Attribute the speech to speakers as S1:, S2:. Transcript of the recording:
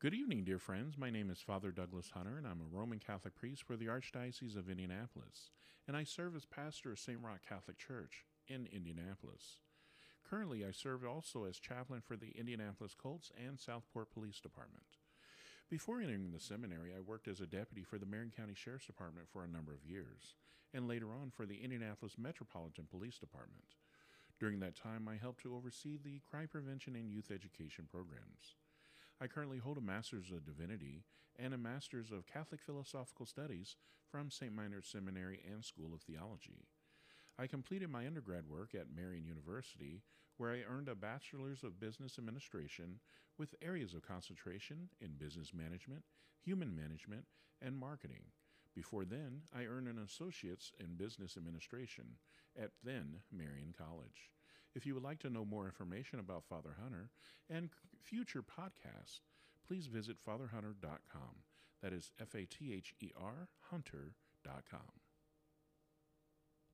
S1: Good evening, dear friends. My name is Father Douglas Hunter, and I'm a Roman Catholic priest for the Archdiocese of Indianapolis, and I serve as pastor of St. Roch Catholic Church in Indianapolis. Currently, I serve also as chaplain for the Indianapolis Colts and Southport Police Department. Before entering the seminary, I worked as a deputy for the Marion County Sheriff's Department for a number of years, and later on for the Indianapolis Metropolitan Police Department. During that time, I helped to oversee the crime prevention and youth education programs. I currently hold a Master's of Divinity and a Master's of Catholic Philosophical Studies from St. Meinrad Seminary and School of Theology. I completed my undergrad work at Marian University, where I earned a Bachelor's of Business Administration with areas of concentration in business management, human management, and marketing. Before then, I earned an Associate's in Business Administration at then Marian College. If you would like to know more information about Father Hunter and future podcasts, please visit fatherhunter.com. That is F A T H E R Hunter.com.